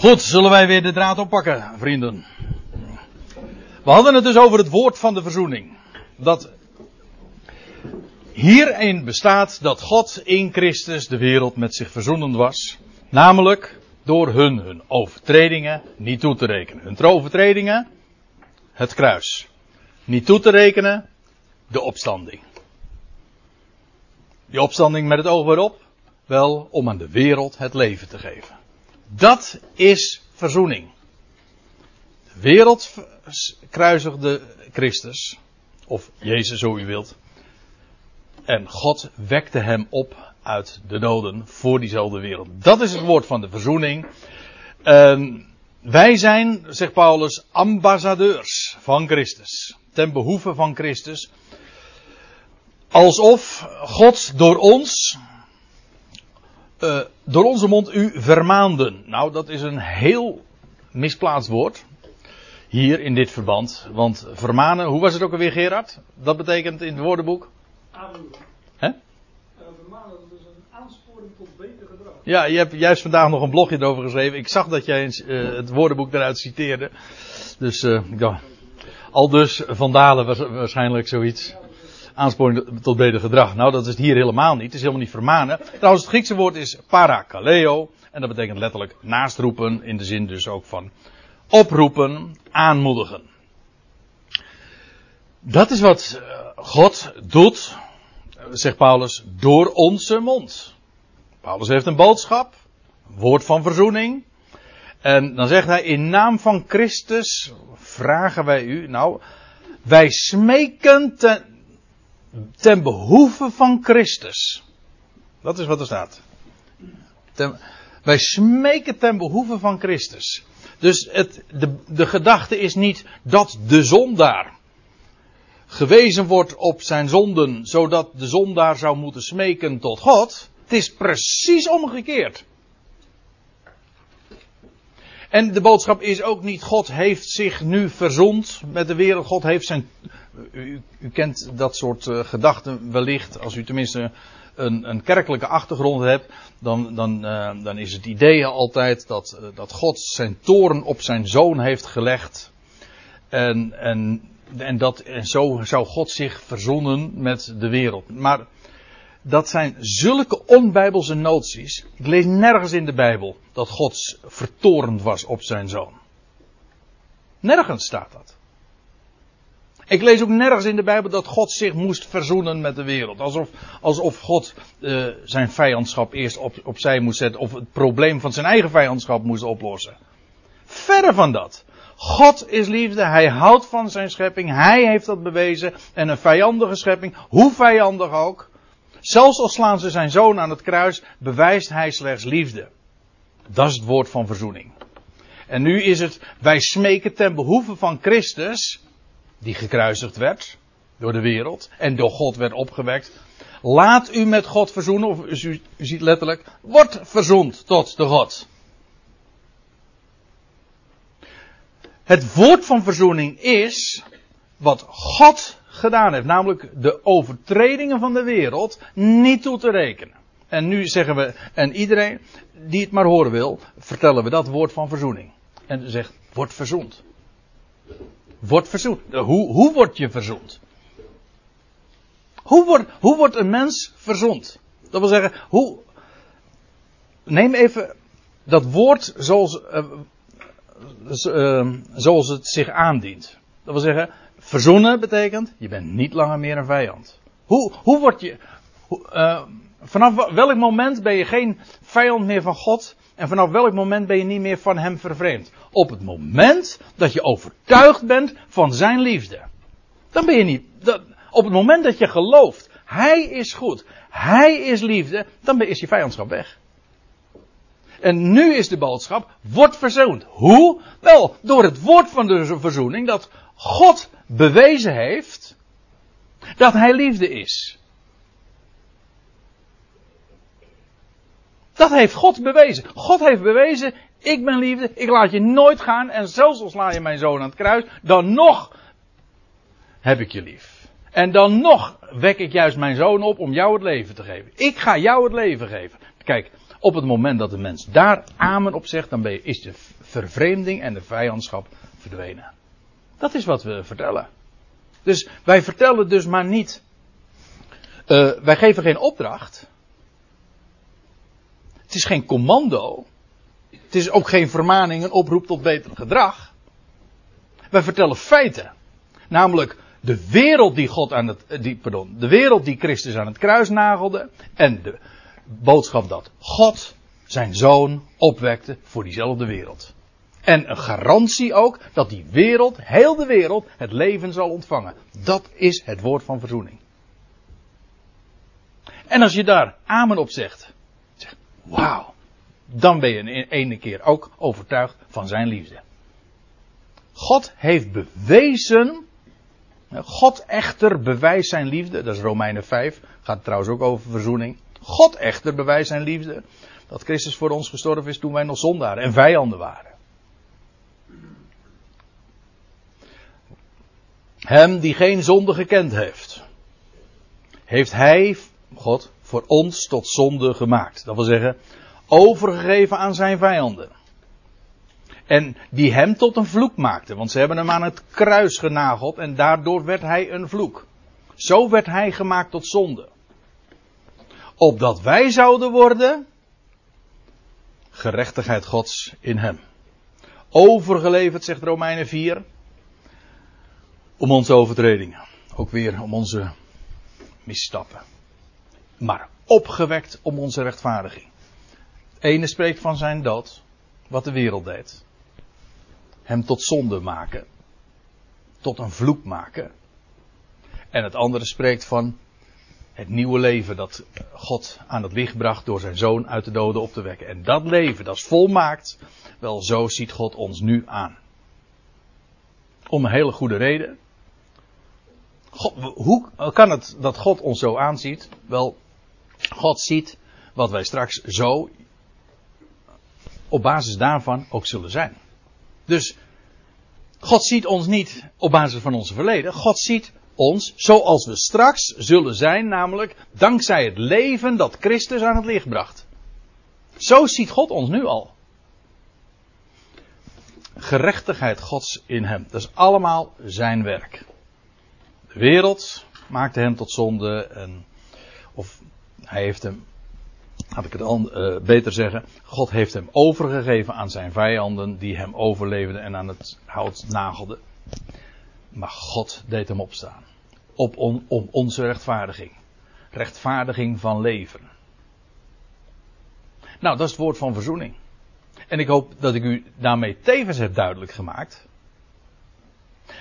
Goed, zullen wij weer de draad oppakken, vrienden? We hadden het dus over het woord van de verzoening. Dat hierin bestaat dat God in Christus de wereld met zich verzoenend was. Namelijk door hun, hun overtredingen niet toe te rekenen. Hun overtredingen, het kruis. Niet toe te rekenen, de opstanding. Die opstanding met het oog waarop? Wel om aan de wereld het leven te geven. Dat is verzoening. De wereld kruisigde Christus, of Jezus zo u wilt. En God wekte hem op uit de doden voor diezelfde wereld. Dat is het woord van de verzoening. En wij zijn, zegt Paulus, ambassadeurs van Christus. Ten behoeve van Christus. Alsof God door ons, uh, door onze mond u vermaanden. Nou, dat is een heel misplaatst woord. Hier in dit verband. Want vermanen, hoe was het ook alweer Gerard? Dat betekent in het woordenboek? Aanmoedigen. Hè? Uh, vermanen, dat is een aansporing tot beter gedrag. Ja, je hebt juist vandaag nog een blogje erover geschreven. Ik zag dat jij uh, het woordenboek eruit citeerde. Dus, ja. Al dus Vandalen was waarschijnlijk zoiets. Aansporing tot beter gedrag. Nou, dat is hier helemaal niet. Het is helemaal niet vermanen. Trouwens, het Griekse woord is parakaleo. En dat betekent letterlijk naastroepen. In de zin dus ook van oproepen, aanmoedigen. Dat is wat God doet, zegt Paulus, door onze mond. Paulus heeft een boodschap, woord van verzoening. En dan zegt hij, in naam van Christus vragen wij u, nou, wij smeken ten, ten behoeve van Christus. Dat is wat er staat. Ten, wij smeken ten behoeve van Christus. Dus het, de, de gedachte is niet dat de zondaar gewezen wordt op zijn zonden, zodat de zondaar zou moeten smeken tot God. Het is precies omgekeerd. En de boodschap is ook niet, God heeft zich nu verzond met de wereld. God heeft zijn. U, u kent dat soort uh, gedachten wellicht, als u tenminste een, een kerkelijke achtergrond hebt, dan, dan, uh, dan is het idee altijd dat, uh, dat God zijn toren op zijn zoon heeft gelegd. En, en, en, dat, en zo zou God zich verzonnen met de wereld. Maar dat zijn zulke onbijbelse noties. Ik lees nergens in de Bijbel dat God vertorend was op zijn zoon. Nergens staat dat. Ik lees ook nergens in de Bijbel dat God zich moest verzoenen met de wereld. Alsof, alsof God uh, zijn vijandschap eerst op, opzij moest zetten. Of het probleem van zijn eigen vijandschap moest oplossen. Verre van dat. God is liefde. Hij houdt van zijn schepping. Hij heeft dat bewezen. En een vijandige schepping, hoe vijandig ook. Zelfs al slaan ze zijn zoon aan het kruis, bewijst hij slechts liefde. Dat is het woord van verzoening. En nu is het, wij smeken ten behoeve van Christus die gekruisigd werd door de wereld en door God werd opgewekt. Laat u met God verzoenen, of u, ziet letterlijk, wordt verzoend tot de God. Het woord van verzoening is wat God gedaan heeft, namelijk de overtredingen van de wereld niet toe te rekenen. En nu zeggen we, en iedereen die het maar horen wil, vertellen we dat woord van verzoening. En zegt, wordt verzoend. Wordt verzoend. Hoe, hoe word je verzoend? Hoe wordt, hoe wordt een mens verzoend? Dat wil zeggen, hoe. Neem even dat woord zoals, uh, uh, zoals het zich aandient. Dat wil zeggen, verzoenen betekent, je bent niet langer meer een vijand. Hoe, hoe word je. Uh, vanaf welk moment ben je geen vijand meer van God? En vanaf welk moment ben je niet meer van hem vervreemd? Op het moment dat je overtuigd bent van zijn liefde. Dan ben je niet. Dat, op het moment dat je gelooft, hij is goed, hij is liefde, dan is je vijandschap weg. En nu is de boodschap, word verzoend. Hoe? Wel, door het woord van de verzoening dat God bewezen heeft dat hij liefde is. Dat heeft God bewezen. God heeft bewezen, ik ben liefde, ik laat je nooit gaan en zelfs al sla je mijn zoon aan het kruis, dan nog heb ik je lief. En dan nog wek ik juist mijn zoon op om jou het leven te geven. Ik ga jou het leven geven. Kijk, Op het moment dat de mens daar amen op zegt, dan is de vervreemding en de vijandschap verdwenen. Dat is wat we vertellen. Dus wij vertellen dus maar niet. Uh, wij geven geen opdracht. Het is geen commando. Het is ook geen vermaning, een oproep tot beter gedrag. Wij vertellen feiten. Namelijk de wereld die God aan het, die, pardon, de wereld die Christus aan het kruis nagelde. En de boodschap dat God zijn zoon opwekte voor diezelfde wereld. En een garantie ook dat die wereld, heel de wereld, het leven zal ontvangen. Dat is het woord van verzoening. En als je daar amen op zegt, zeg, wauw, dan ben je in ene keer ook overtuigd van zijn liefde. God heeft bewezen, God echter bewijst zijn liefde, dat is Romeinen 5, gaat trouwens ook over verzoening. God echter bewijst zijn liefde, dat Christus voor ons gestorven is toen wij nog zondaren en vijanden waren. Hem die geen zonde gekend heeft, heeft hij, God, voor ons tot zonde gemaakt. Dat wil zeggen, overgegeven aan zijn vijanden. En die hem tot een vloek maakten, want ze hebben hem aan het kruis genageld en daardoor werd hij een vloek. Zo werd hij gemaakt tot zonde. Opdat wij zouden worden gerechtigheid Gods in hem. Overgeleverd, zegt Romeinen 4, om onze overtredingen. Ook weer om onze misstappen. Maar opgewekt om onze rechtvaardiging. Het ene spreekt van zijn dood, wat de wereld deed. Hem tot zonde maken. Tot een vloek maken. En het andere spreekt van het nieuwe leven dat God aan het licht bracht door zijn zoon uit de doden op te wekken. En dat leven, dat is volmaakt. Wel, zo ziet God ons nu aan. Om een hele goede reden. God, hoe kan het dat God ons zo aanziet? Wel, God ziet wat wij straks zo op basis daarvan ook zullen zijn. Dus God ziet ons niet op basis van onze verleden. God ziet ons zoals we straks zullen zijn, namelijk dankzij het leven dat Christus aan het licht bracht. Zo ziet God ons nu al. Gerechtigheid Gods in hem. Dat is allemaal zijn werk. De wereld maakte hem tot zonde. En, of hij heeft hem, had ik het uh, beter zeggen, God heeft hem overgegeven aan zijn vijanden die hem overleefden en aan het hout nagelden. Maar God deed hem opstaan. Op om onze rechtvaardiging. Rechtvaardiging van leven. Nou, dat is het woord van verzoening. En ik hoop dat ik u daarmee tevens heb duidelijk gemaakt.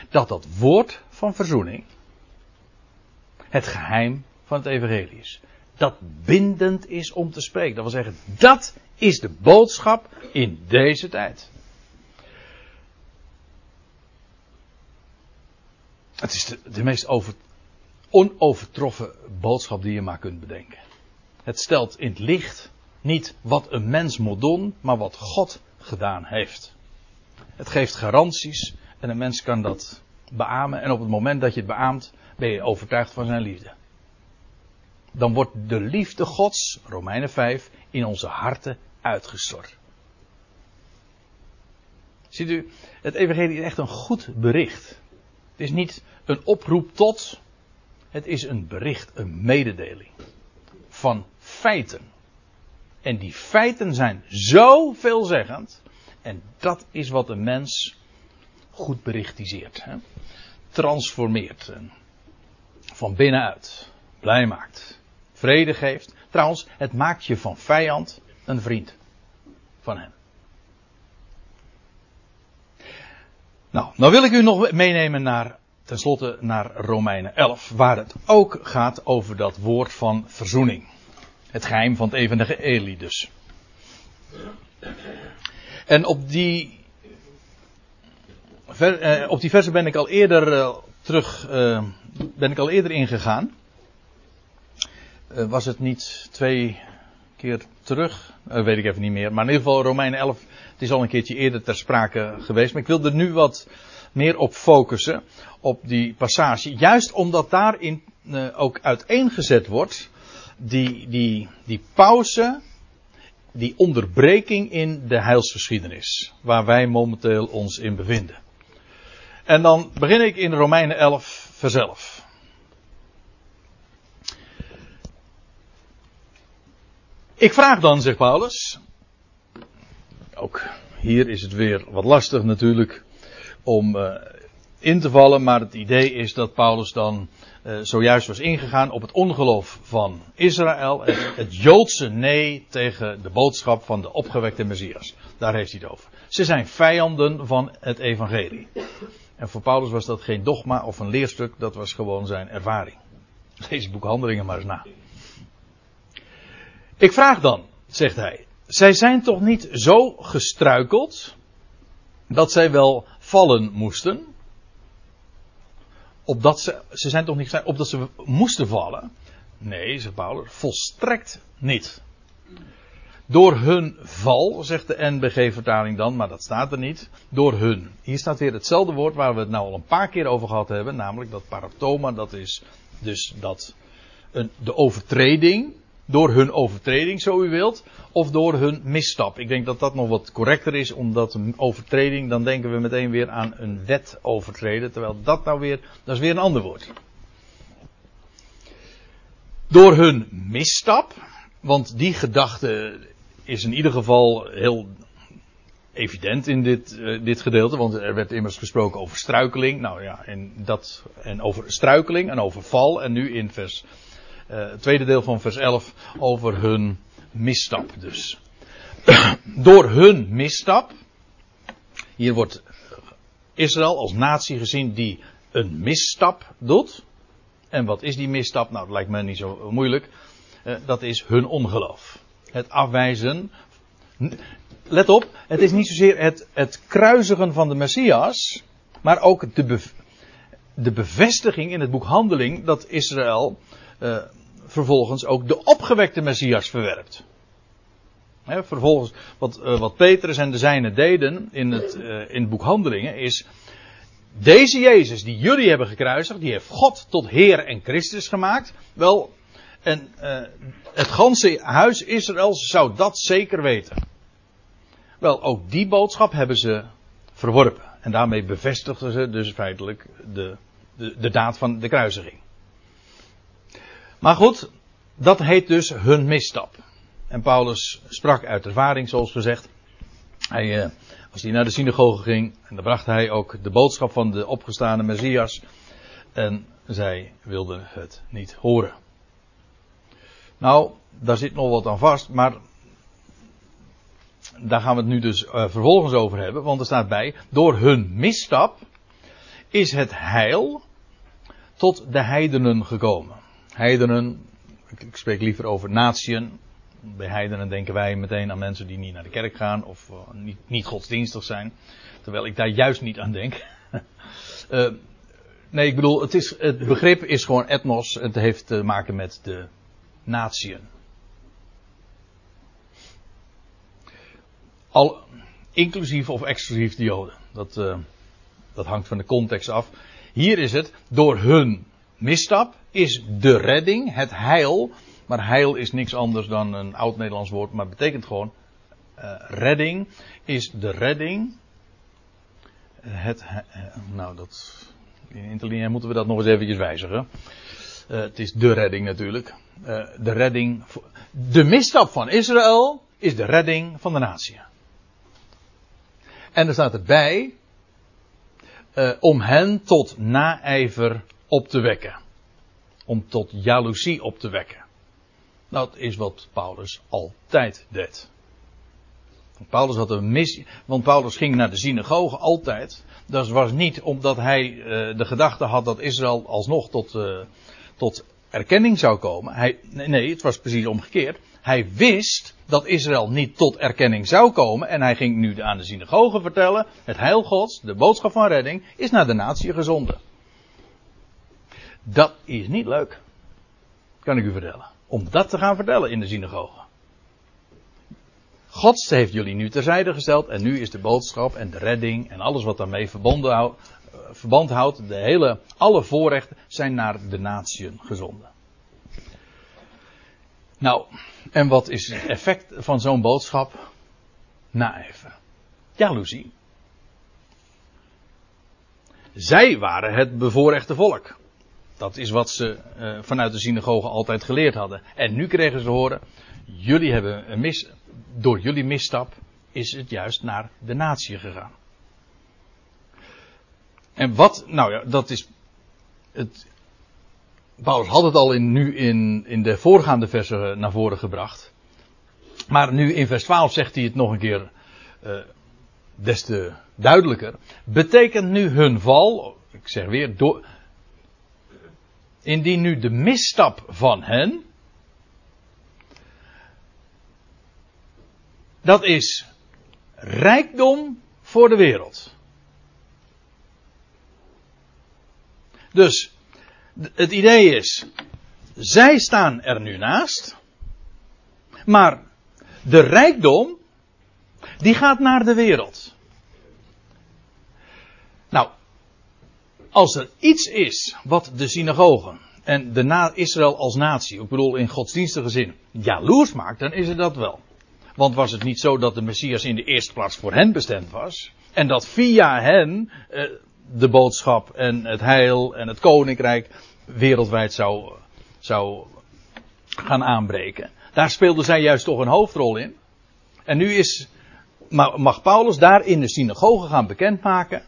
Dat dat woord van verzoening. Het geheim van het evangelie is. Dat bindend is om te spreken. Dat wil zeggen, dat is de boodschap in deze tijd. Het is de, meest over, onovertroffen boodschap die je maar kunt bedenken. Het stelt in het licht niet wat een mens moet doen, maar wat God gedaan heeft. Het geeft garanties en een mens kan dat beamen. En op het moment dat je het beaamt, ben je overtuigd van zijn liefde. Dan wordt de liefde Gods, Romeinen 5, in onze harten uitgestort. Ziet u, het Evangelie is echt een goed bericht. Het is niet een oproep tot, het is een bericht, een mededeling van feiten. En die feiten zijn zo veelzeggend. En dat is wat een mens goed berichtiseert. Hè? Transformeert. Van binnenuit. Blij maakt. Vrede geeft. Trouwens, het maakt je van vijand een vriend. Van hem. Nou, nou wil ik u nog meenemen naar, tenslotte naar Romeinen 11, waar het ook gaat over dat woord van verzoening. Het geheim van het evangelie dus. En op die, eh, op die versen ben ik al eerder uh, terug, uh, ben ik al eerder ingegaan. Uh, was het niet twee keer terug? weet ik even niet meer. Maar in ieder geval Romeinen 11, het is al een keertje eerder ter sprake geweest. Maar ik wil er nu wat meer op focussen, op die passage. Juist omdat daarin ook uiteengezet wordt die, die, die pauze die onderbreking in de heilsgeschiedenis, waar wij momenteel ons in bevinden. En dan begin ik in Romeinen 11, vers Ik vraag dan, zegt Paulus. Ook hier is het weer wat lastig natuurlijk om uh, in te vallen, maar het idee is dat Paulus dan uh, zojuist was ingegaan op het ongeloof van Israël, het, het Joodse nee tegen de boodschap van de opgewekte Messias. Daar heeft hij het over. Ze zijn vijanden van het evangelie. En voor Paulus was dat geen dogma of een leerstuk, dat was gewoon zijn ervaring. Lees boek Handelingen maar eens na. Ik vraag dan, zegt hij, zij zijn toch niet zo gestruikeld dat zij wel vallen moesten? Opdat ze, ze zijn toch niet opdat ze moesten vallen? Nee, zegt Paulus, volstrekt niet. Door hun val, zegt de NBG-vertaling dan, maar dat staat er niet. Door hun. Hier staat weer hetzelfde woord waar we het nou al een paar keer over gehad hebben, namelijk dat paratoma, dat is dus dat een, de overtreding, door hun overtreding, zo u wilt, of door hun misstap. Ik denk dat dat nog wat correcter is, omdat een overtreding, dan denken we meteen weer aan een wet overtreden, terwijl dat nou weer, dat is weer een ander woord. Door hun misstap, want die gedachte is in ieder geval heel evident in dit, uh, dit gedeelte, want er werd immers gesproken over struikeling. Nou ja, en, dat, en over struikeling en over val. En nu in vers, het tweede deel van vers 11 over hun misstap dus. Door hun misstap, hier wordt Israël als natie gezien die een misstap doet. En wat is die misstap? Nou, dat lijkt me niet zo moeilijk. Uh, dat is hun ongeloof. Het afwijzen. Let op, het is niet zozeer het, het kruisigen van de Messias, maar ook de, de bevestiging in het boek Handeling dat Israël uh, vervolgens ook de opgewekte Messias verwerpt. Vervolgens, wat, uh, wat Petrus en de zijnen deden in het, uh, in het boek Handelingen is. Deze Jezus die jullie hebben gekruisigd, die heeft God tot Heer en Christus gemaakt. Wel, en het ganse huis Israël zou dat zeker weten. Wel, ook die boodschap hebben ze verworpen. En daarmee bevestigden ze dus feitelijk de, de, de daad van de kruisiging. Maar goed, dat heet dus hun misstap. En Paulus sprak uit ervaring, zoals gezegd. Hij, uh, als hij naar de synagoge ging, en dan bracht hij ook de boodschap van de opgestane Messias. En zij wilden het niet horen. Nou, daar zit nog wat aan vast, maar daar gaan we het nu dus uh, vervolgens over hebben, want er staat bij, door hun misstap is het heil tot de heidenen gekomen. Heidenen, ik spreek liever over natieën. Bij heidenen denken wij meteen aan mensen die niet naar de kerk gaan of uh, niet, niet, godsdienstig zijn. Terwijl ik daar juist niet aan denk. uh, nee, ik bedoel, het, is, het begrip is gewoon etnos. Het heeft te maken met de natieën. Al, inclusief of exclusief de Joden. Dat, uh, dat hangt van de context af. Hier is het, door hun misstap is de redding, het heil. Maar heil is niks anders dan een oud Nederlands woord, maar betekent gewoon uh, redding. Is de redding. Het, uh, nou, dat. In interlineair moeten we dat nog eens eventjes wijzigen. Het is de redding natuurlijk. De redding. De misstap van Israël is de redding van de natie. En er staat erbij. Om hen tot naijver op te wekken. Om tot jaloezie op te wekken. Dat is wat Paulus altijd deed. Paulus had een missie, want Paulus ging naar de synagoge altijd. Dat was niet omdat hij uh, de gedachte had dat Israël alsnog tot, uh, tot erkenning zou komen. Hij, nee, nee, het was precies omgekeerd. Hij wist dat Israël niet tot erkenning zou komen. En hij ging nu aan de synagoge vertellen: het heil Gods, de boodschap van redding, is naar de natie gezonden. Dat is niet leuk. Kan ik u vertellen. Om dat te gaan vertellen in de synagoge. God heeft jullie nu terzijde gesteld en nu is de boodschap en de redding en alles wat daarmee houdt, verband houdt, de hele, alle voorrechten zijn naar de natieën gezonden. Nou, en wat is het effect van zo'n boodschap? Naijver. Jaloezie. Zij waren het bevoorrechte volk. Dat is wat ze uh, vanuit de synagoge altijd geleerd hadden. En nu kregen ze horen, jullie hebben een mis, door jullie misstap is het juist naar de natie gegaan. En wat, nou ja, dat is het. Paulus had het al in, nu in, in de voorgaande versen naar voren gebracht. Maar nu in vers 12 zegt hij het nog een keer uh, des te duidelijker. Betekent nu hun val, ik zeg weer, door, indien nu de misstap van hen, dat is rijkdom voor de wereld. Dus het idee is, zij staan er nu naast, maar de rijkdom, die gaat naar de wereld. Nou, als er iets is wat de synagogen en de na Israël als natie, ik bedoel in godsdienstige zin, jaloers maakt, dan is het dat wel. Want was het niet zo dat de Messias in de eerste plaats voor hen bestemd was? En dat via hen eh, de boodschap en het heil en het koninkrijk wereldwijd zou, zou gaan aanbreken. Daar speelde zij juist toch een hoofdrol in. En nu is, mag Paulus daar in de synagoge gaan bekendmaken.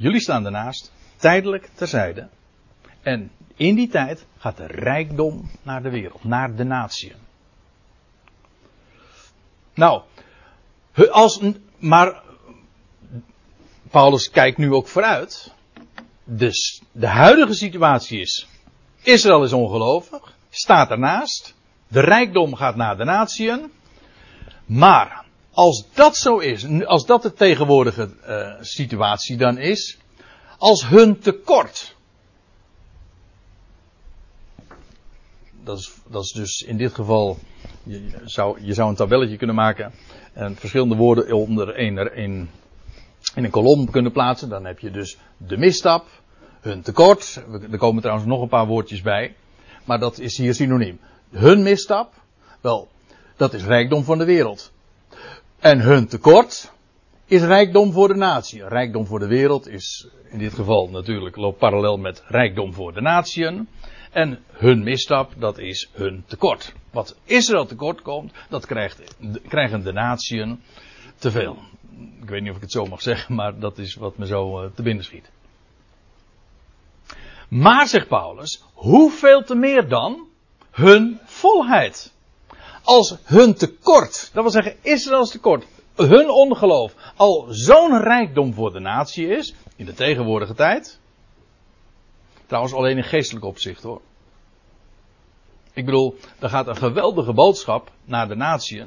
Jullie staan ernaast, tijdelijk terzijde. En in die tijd gaat de rijkdom naar de wereld, naar de natieën. Nou, als, maar Paulus kijkt nu ook vooruit. Dus de huidige situatie is: Israël is ongelovig, staat ernaast, de rijkdom gaat naar de natieën. Maar als dat zo is, als dat de tegenwoordige uh, situatie dan is, als hun tekort. Dat is, dat is dus in dit geval, je zou, je zou een tabelletje kunnen maken en verschillende woorden onder één, één in een kolom kunnen plaatsen. Dan heb je dus de misstap, hun tekort. Er komen trouwens nog een paar woordjes bij. Maar dat is hier synoniem. Hun misstap, wel, dat is rijkdom van de wereld. En hun tekort is rijkdom voor de natie. Rijkdom voor de wereld is in dit geval natuurlijk loopt parallel met rijkdom voor de natieën. En hun misstap, dat is hun tekort. Wat Israël tekort komt, dat krijgt, krijgen de natieën te veel ik weet niet of ik het zo mag zeggen, maar dat is wat me zo uh, te binnen schiet. Maar, zegt Paulus, hoeveel te meer dan hun volheid? Als hun tekort, dat wil zeggen Israëls tekort, hun ongeloof, al zo'n rijkdom voor de natie is, in de tegenwoordige tijd. Trouwens, alleen in geestelijk opzicht hoor. Ik bedoel, er gaat een geweldige boodschap naar de natie.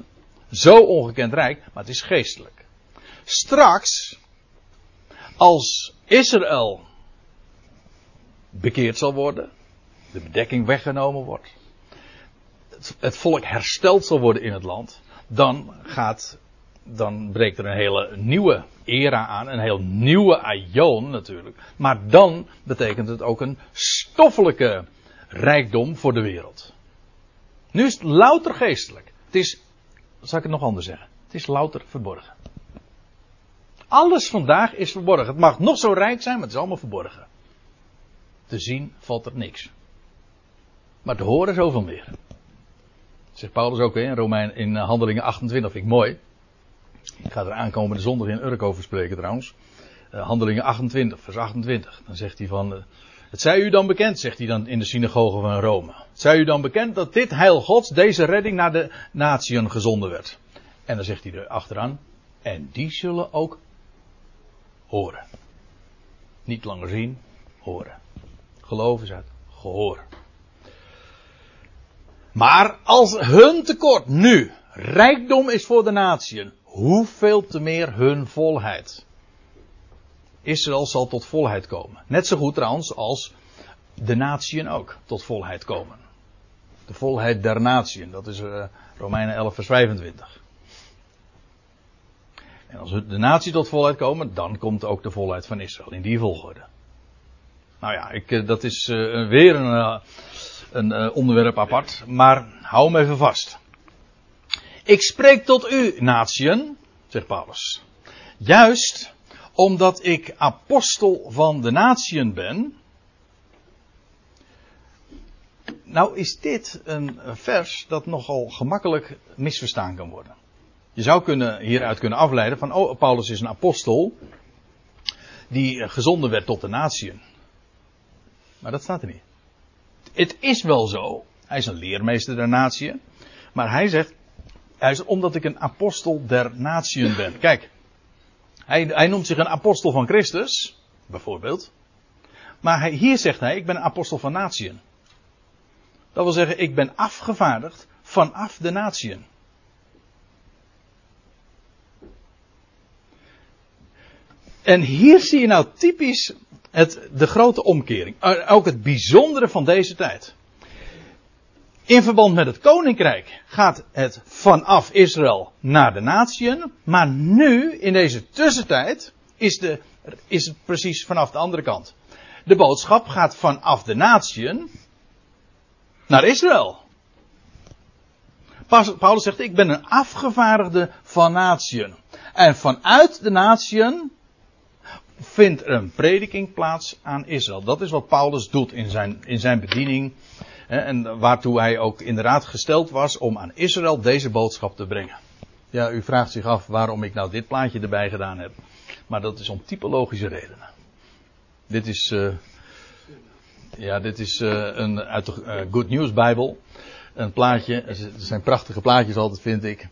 Zo ongekend rijk, maar het is geestelijk. Straks, als Israël bekeerd zal worden, de bedekking weggenomen wordt, het volk hersteld zal worden in het land, dan gaat, dan breekt er een hele nieuwe era aan, een heel nieuwe aion natuurlijk. Maar dan betekent het ook een stoffelijke rijkdom voor de wereld. Nu is het louter geestelijk. Het is, zal ik het nog anders zeggen, het is louter verborgen. Alles vandaag is verborgen. Het mag nog zo rijk zijn, maar het is allemaal verborgen. Te zien valt er niks. Maar te horen zoveel meer. Zegt Paulus ook in, Romein, in eh, Handelingen 28, vind ik mooi. Ik ga er aankomende zondag in Urk over spreken trouwens. Uh, handelingen 28, vers 28. Dan zegt hij van. Uh, het zij u dan bekend, zegt hij dan in de synagoge van Rome. Het zij u dan bekend dat dit heil Gods, deze redding naar de natieën gezonden werd. En dan zegt hij er achteraan. En die zullen ook horen. Niet langer zien, horen. Geloof is uit gehoor. Maar als hun tekort nu rijkdom is voor de natieën, hoeveel te meer hun volheid. Israël zal tot volheid komen. Net zo goed trouwens als de natieën ook tot volheid komen. De volheid der natieën, dat is uh, Romeinen 11 vers 25. En als de natie tot volheid komen, dan komt ook de volheid van Israël in die volgorde. Nou ja, ik, eh, dat is uh, weer een, een uh, onderwerp apart, maar hou hem even vast. Ik spreek tot u, natieën, zegt Paulus. Juist omdat ik apostel van de natieën ben. Nou is dit een vers dat nogal gemakkelijk misverstaan kan worden. Je zou kunnen, hieruit kunnen afleiden van, oh, Paulus is een apostel die gezonden werd tot de natieën. Maar dat staat er niet. Het is wel zo. Hij is een leermeester der natieën. Maar hij zegt, hij is omdat ik een apostel der natieën ben. Kijk, hij, hij noemt zich een apostel van Christus, bijvoorbeeld. Maar hij, hier zegt hij, ik ben een apostel van natieën. Dat wil zeggen, ik ben afgevaardigd vanaf de natieën. En hier zie je nou typisch het, de grote omkering. Ook het bijzondere van deze tijd. In verband met het koninkrijk gaat het vanaf Israël naar de natieën. Maar nu, in deze tussentijd, is, de, is het precies vanaf de andere kant. De boodschap gaat vanaf de natieën naar Israël. Paulus zegt, ik ben een afgevaardigde van natieën. En vanuit de natieën vindt een prediking plaats aan Israël. Dat is wat Paulus doet in zijn, in zijn bediening. En waartoe hij ook inderdaad gesteld was om aan Israël deze boodschap te brengen. Ja, u vraagt zich af waarom ik nou dit plaatje erbij gedaan heb. Maar dat is om typologische redenen. Dit is, uh, ja, dit is uh, een uit de uh, Good News Bijbel. Een plaatje. Er zijn prachtige plaatjes altijd, vind ik.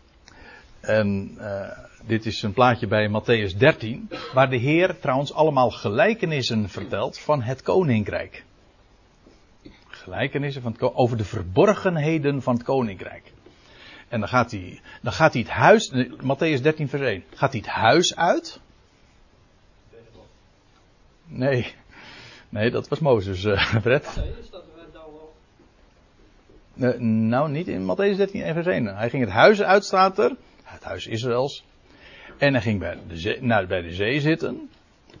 En dit is een plaatje bij Matthäus 13, waar de Heer trouwens allemaal gelijkenissen vertelt van het koninkrijk. Gelijkenissen van over de verborgenheden van het koninkrijk. En dan gaat hij, dan gaat hij het huis, Matthäus 13 vers 1, gaat hij het huis uit? Nee, nee, dat was Mozes, Fred. Uh, nou, niet in Matthäus 13 vers 1. Hij ging het huis uit, staat er. Het huis Israëls. En hij ging bij de, zee, bij de zee zitten.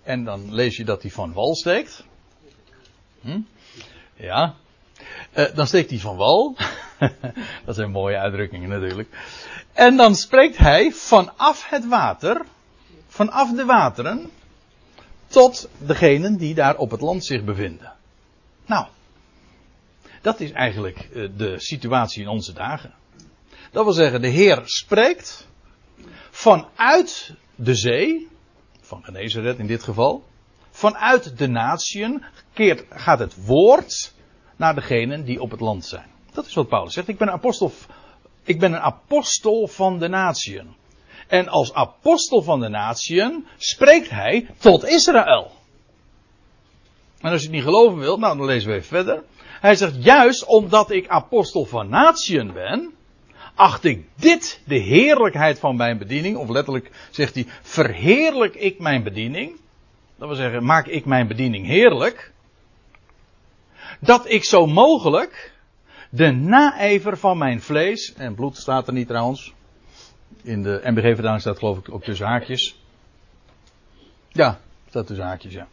En dan lees je dat hij van wal steekt. Hm? Ja. Uh, dan steekt hij van wal. dat zijn mooie uitdrukkingen natuurlijk. En dan spreekt hij vanaf het water, vanaf de wateren, tot degenen die daar op het land zich bevinden. Nou, dat is eigenlijk uh, de situatie in onze dagen. Dat wil zeggen, de Heer spreekt vanuit de zee, van Genezaret in dit geval, vanuit de natieën gaat het woord naar degenen die op het land zijn. Dat is wat Paulus zegt. Ik ben een apostel, ik ben een apostel van de natieën. En als apostel van de natieën spreekt hij tot Israël. En als je het niet geloven wilt, nou dan lezen we even verder. Hij zegt, juist omdat ik apostel van natieën ben, acht ik dit de heerlijkheid van mijn bediening, of letterlijk zegt hij, verheerlijk ik mijn bediening. Dat wil zeggen, maak ik mijn bediening heerlijk. Dat ik zo mogelijk de naijver van mijn vlees, en bloed staat er niet trouwens, in de MBG-verdaling staat geloof ik ook tussen haakjes. Ja, staat tussen haakjes, ja.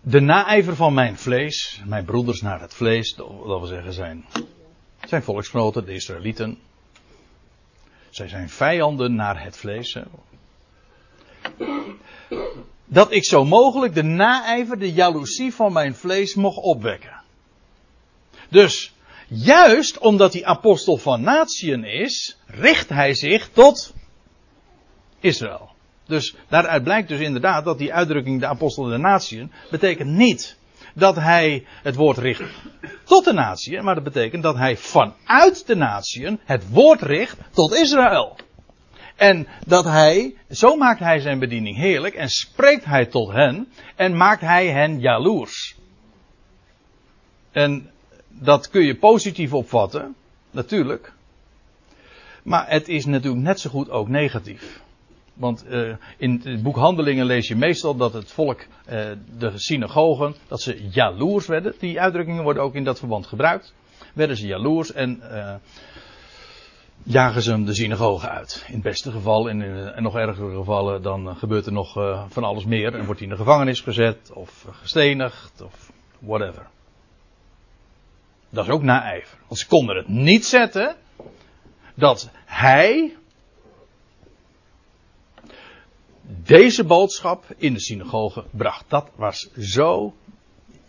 De naijver van mijn vlees, mijn broeders naar het vlees, dat wil zeggen zijn zijn volksgenoten, de Israëlieten. Zij zijn vijanden naar het vlees. Dat ik zo mogelijk de naijver, de jaloezie van mijn vlees mocht opwekken. Dus, juist omdat hij apostel van natieën is, richt hij zich tot Israël. Dus daaruit blijkt dus inderdaad dat die uitdrukking de apostel der natieën betekent niet dat hij het woord richt tot de natie, maar dat betekent dat hij vanuit de natie het woord richt tot Israël. En dat hij, zo maakt hij zijn bediening heerlijk en spreekt hij tot hen en maakt hij hen jaloers. En dat kun je positief opvatten, natuurlijk. Maar het is natuurlijk net zo goed ook negatief. Want uh, in het boek Handelingen lees je meestal dat het volk, uh, de synagogen, dat ze jaloers werden. Die uitdrukkingen worden ook in dat verband gebruikt. Werden ze jaloers en uh, jagen ze hem de synagogen uit. In het beste geval, en in, nog ergere gevallen, dan gebeurt er nog van alles meer. En wordt hij in de gevangenis gezet, of gestenigd, of whatever. Dat is ook naijver. Want ze konden het niet zetten dat hij deze boodschap in de synagoge bracht. Dat was zo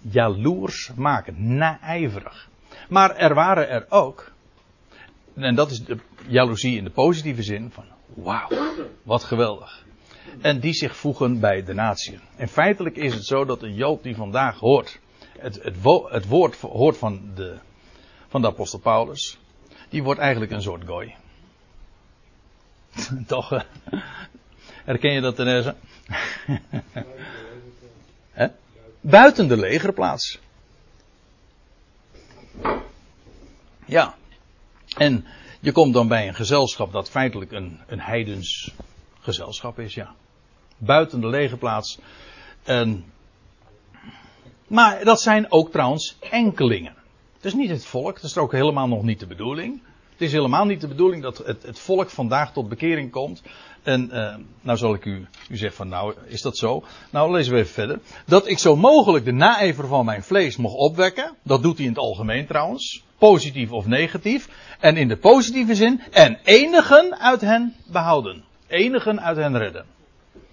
jaloersmakend, naijverig. Maar er waren er ook, en dat is de jaloezie in de positieve zin, van wauw, wat geweldig. En die zich voegen bij de natie. En feitelijk is het zo dat een Jood die vandaag hoort, het, het, woord hoort van de, van de apostel Paulus, die wordt eigenlijk een soort gooi. Toch? Herken je dat, Therese? Buiten de legerplaats. Ja. En je komt dan bij een gezelschap dat feitelijk een, een heidens gezelschap is, ja. Buiten de legerplaats. En, maar dat zijn ook trouwens enkelingen. Het is niet het volk, dat is ook helemaal nog niet de bedoeling. Is helemaal niet de bedoeling dat het, het volk vandaag tot bekering komt. En uh, nou zal ik u, u zeggen van nou, is dat zo? Nou, lezen we even verder. Dat ik zo mogelijk de naijver van mijn vlees mocht opwekken. Dat doet hij in het algemeen trouwens. Positief of negatief. En in de positieve zin. En enigen uit hen behouden. Enigen uit hen redden.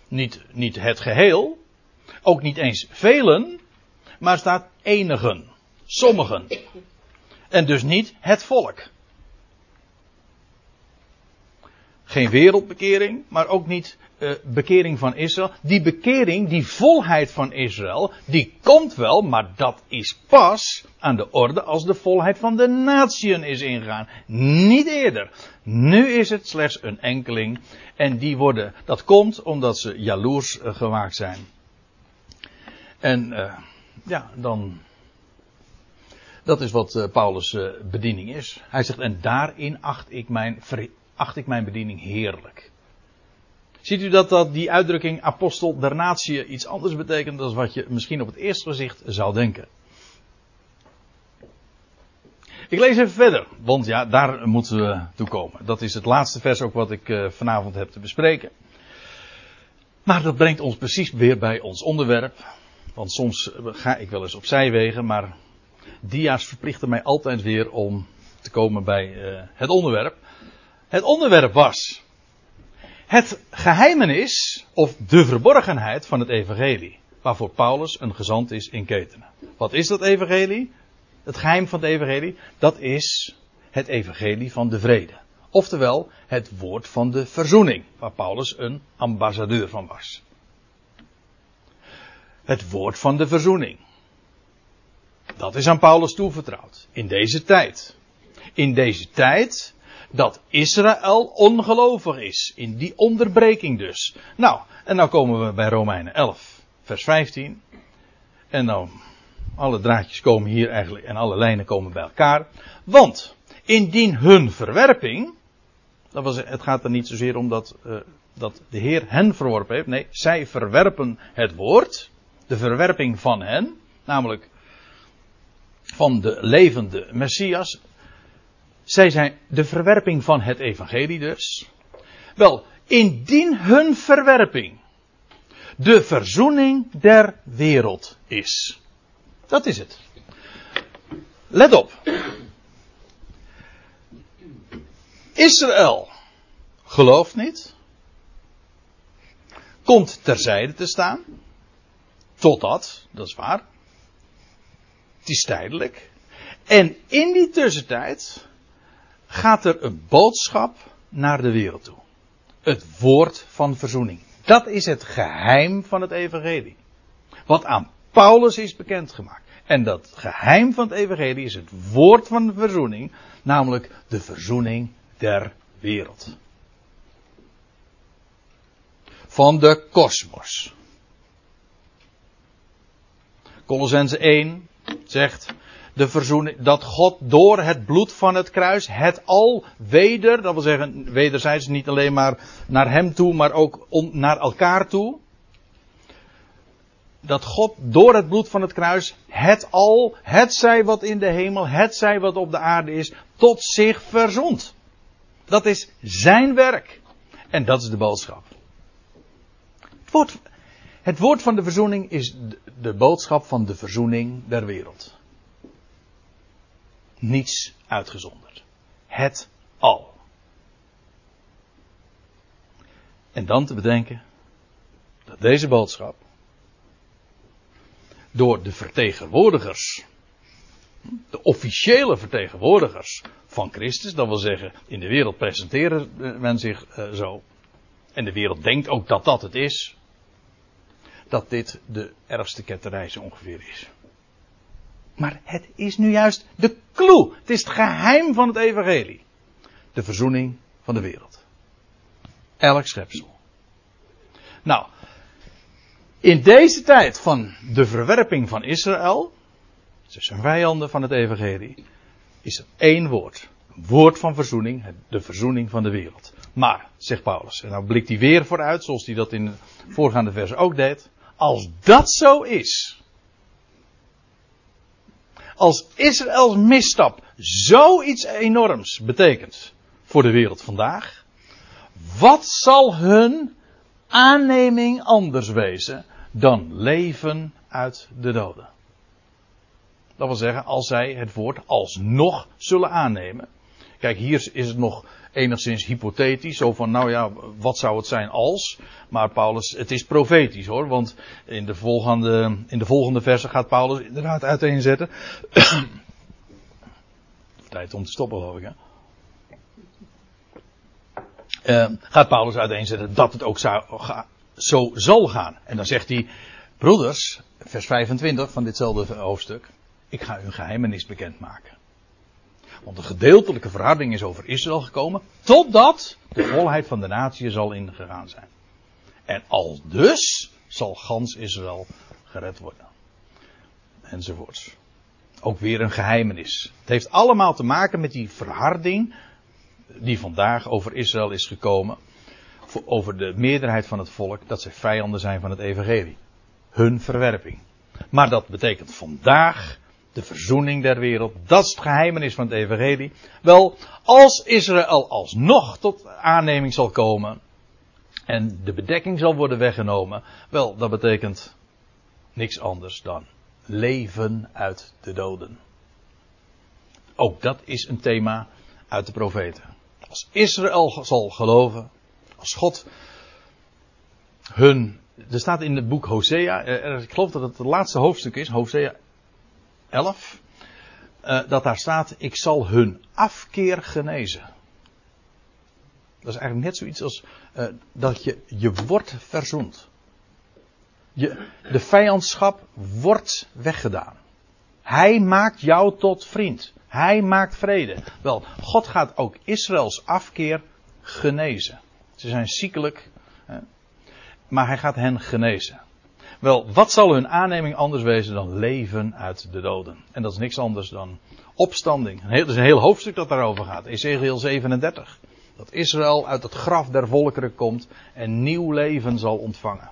Niet, niet het geheel. Ook niet eens velen. Maar staat enigen. Sommigen. En dus niet het volk. Geen wereldbekering, maar ook niet uh, bekering van Israël. Die bekering, die volheid van Israël, die komt wel, maar dat is pas aan de orde als de volheid van de natieën is ingegaan. Niet eerder. Nu is het slechts een enkeling. En die worden, dat komt omdat ze jaloers uh, gemaakt zijn. En uh, ja, dan. Dat is wat Paulus' bediening is. Hij zegt, en daarin acht ik mijn acht ik mijn bediening heerlijk. Ziet u dat, dat die uitdrukking apostel der natie iets anders betekent dan wat je misschien op het eerste gezicht zou denken? Ik lees even verder, want ja, daar moeten we toe komen. Dat is het laatste vers ook wat ik uh, vanavond heb te bespreken. Maar dat brengt ons precies weer bij ons onderwerp. Want soms ga ik wel eens op zijwegen, maar dia's verplichten mij altijd weer om te komen bij uh, het onderwerp. Het onderwerp was het geheimenis of de verborgenheid van het evangelie. Waarvoor Paulus een gezant is in ketenen. Wat is dat evangelie? Het geheim van het evangelie? Dat is het evangelie van de vrede. Oftewel het woord van de verzoening. Waar Paulus een ambassadeur van was. Het woord van de verzoening. Dat is aan Paulus toevertrouwd. In deze tijd. In deze tijd dat Israël ongelovig is. In die onderbreking dus. Nou, en nou komen we bij Romeinen 11, vers 15. En nou, alle draadjes komen hier eigenlijk en alle lijnen komen bij elkaar. Want indien hun verwerping, dat was, het gaat er niet zozeer om dat, uh, dat de Heer hen verworpen heeft. Nee, zij verwerpen het woord. De verwerping van hen, namelijk van de levende Messias, zij zijn de verwerping van het evangelie dus. Wel, indien hun verwerping de verzoening der wereld is. Dat is het. Let op. Israël gelooft niet. Komt terzijde te staan. Totdat, dat is waar. Het is tijdelijk. En in die tussentijd gaat er een boodschap naar de wereld toe. Het woord van verzoening. Dat is het geheim van het evangelie. Wat aan Paulus is bekendgemaakt. En dat geheim van het evangelie is het woord van de verzoening, namelijk de verzoening der wereld. Van de kosmos. Colossense 1 zegt, de verzoening, dat God door het bloed van het kruis het al weder, dat wil zeggen wederzijds niet alleen maar naar hem toe, maar ook naar elkaar toe. Dat God door het bloed van het kruis het al, het zij wat in de hemel, het zij wat op de aarde is, tot zich verzond. Dat is zijn werk. En dat is de boodschap. Het woord, het woord van de verzoening is de boodschap van de verzoening der wereld. Niets uitgezonderd. Het al. En dan te bedenken dat deze boodschap door de vertegenwoordigers, de officiële vertegenwoordigers van Christus, dat wil zeggen in de wereld presenteren men zich uh, zo, en de wereld denkt ook dat dat het is, dat dit de ergste ketterij zo ongeveer is. Maar het is nu juist de clue. Het is het geheim van het evangelie. De verzoening van de wereld. Elk schepsel. Nou, in deze tijd van de verwerping van Israël, ze zijn vijanden van het evangelie, is er één woord. Woord van verzoening, de verzoening van de wereld. Maar, zegt Paulus, en nou blikt hij weer vooruit, zoals hij dat in de voorgaande versen ook deed. Als dat zo is, als Israëls misstap zoiets enorms betekent voor de wereld vandaag, wat zal hun aanneming anders wezen dan leven uit de doden? Dat wil zeggen, als zij het woord alsnog zullen aannemen. Kijk, hier is het nog enigszins hypothetisch. Zo van, nou ja, wat zou het zijn als? Maar Paulus, het is profetisch hoor. Want in de volgende, in de volgende versen gaat Paulus inderdaad uiteenzetten. Tijd om te stoppen geloof ik hè. Uh, gaat Paulus uiteenzetten dat het ook zou, zo zal gaan. En dan zegt hij, broeders, vers 25 van ditzelfde hoofdstuk. Ik ga u een geheimenis bekendmaken. Want de gedeeltelijke verharding is over Israël gekomen. Totdat de volheid van de natie zal ingegaan zijn. En al dus zal gans Israël gered worden. Enzovoorts. Ook weer een geheimenis. Het heeft allemaal te maken met die verharding die vandaag over Israël is gekomen. Over de meerderheid van het volk dat zij vijanden zijn van het evangelie. Hun verwerping. Maar dat betekent vandaag de verzoening der wereld. Dat is het geheimenis van het evangelie. Wel, als Israël alsnog tot aanneming zal komen en de bedekking zal worden weggenomen, wel, dat betekent niks anders dan leven uit de doden. Ook dat is een thema uit de profeten. Als Israël zal geloven, als God hun, er staat in het boek Hosea, ik geloof dat het het laatste hoofdstuk is, Hosea 11, uh, dat daar staat, ik zal hun afkeer genezen. Dat is eigenlijk net zoiets als uh, dat je, je wordt verzoend. Je, de vijandschap wordt weggedaan. Hij maakt jou tot vriend. Hij maakt vrede. Wel, God gaat ook Israëls afkeer genezen. Ze zijn ziekelijk, maar hij gaat hen genezen. Wel, wat zal hun aanneming anders wezen dan leven uit de doden? En dat is niks anders dan opstanding. Het is een heel hoofdstuk dat daarover gaat. Ezekiel 37. Dat Israël uit het graf der volkeren komt en nieuw leven zal ontvangen.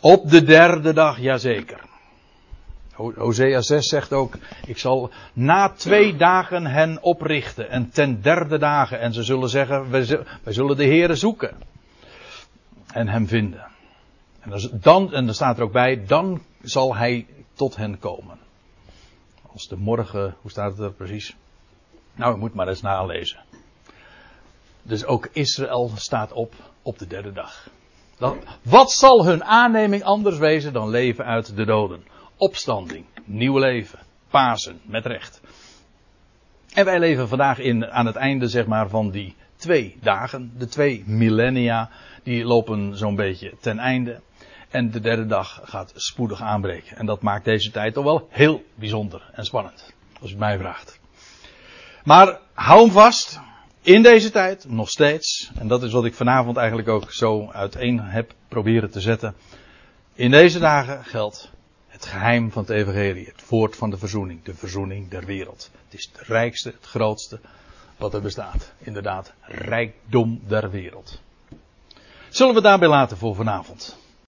Op de derde dag, jazeker. Hosea 6 zegt ook, ik zal na twee dagen hen oprichten en ten derde dagen. En ze zullen zeggen, wij zullen de Heeren zoeken en hem vinden. En dan, en dan staat er ook bij, dan zal hij tot hen komen. Als de morgen, hoe staat het er precies? Nou, ik moet maar eens nalezen. Dus ook Israël staat op op de derde dag. Dan, wat zal hun aanneming anders wezen dan leven uit de doden? Opstanding, nieuw leven, Pasen, met recht. En wij leven vandaag in, aan het einde zeg maar, van die twee dagen, de twee millennia, die lopen zo'n beetje ten einde. En de derde dag gaat spoedig aanbreken. En dat maakt deze tijd toch wel heel bijzonder en spannend. Als u mij vraagt. Maar hou hem vast. In deze tijd, nog steeds. En dat is wat ik vanavond eigenlijk ook zo uiteen heb proberen te zetten. In deze dagen geldt het geheim van het evangelie. Het woord van de verzoening. De verzoening der wereld. Het is het rijkste, het grootste wat er bestaat. Inderdaad, rijkdom der wereld. Zullen we daarbij laten voor vanavond?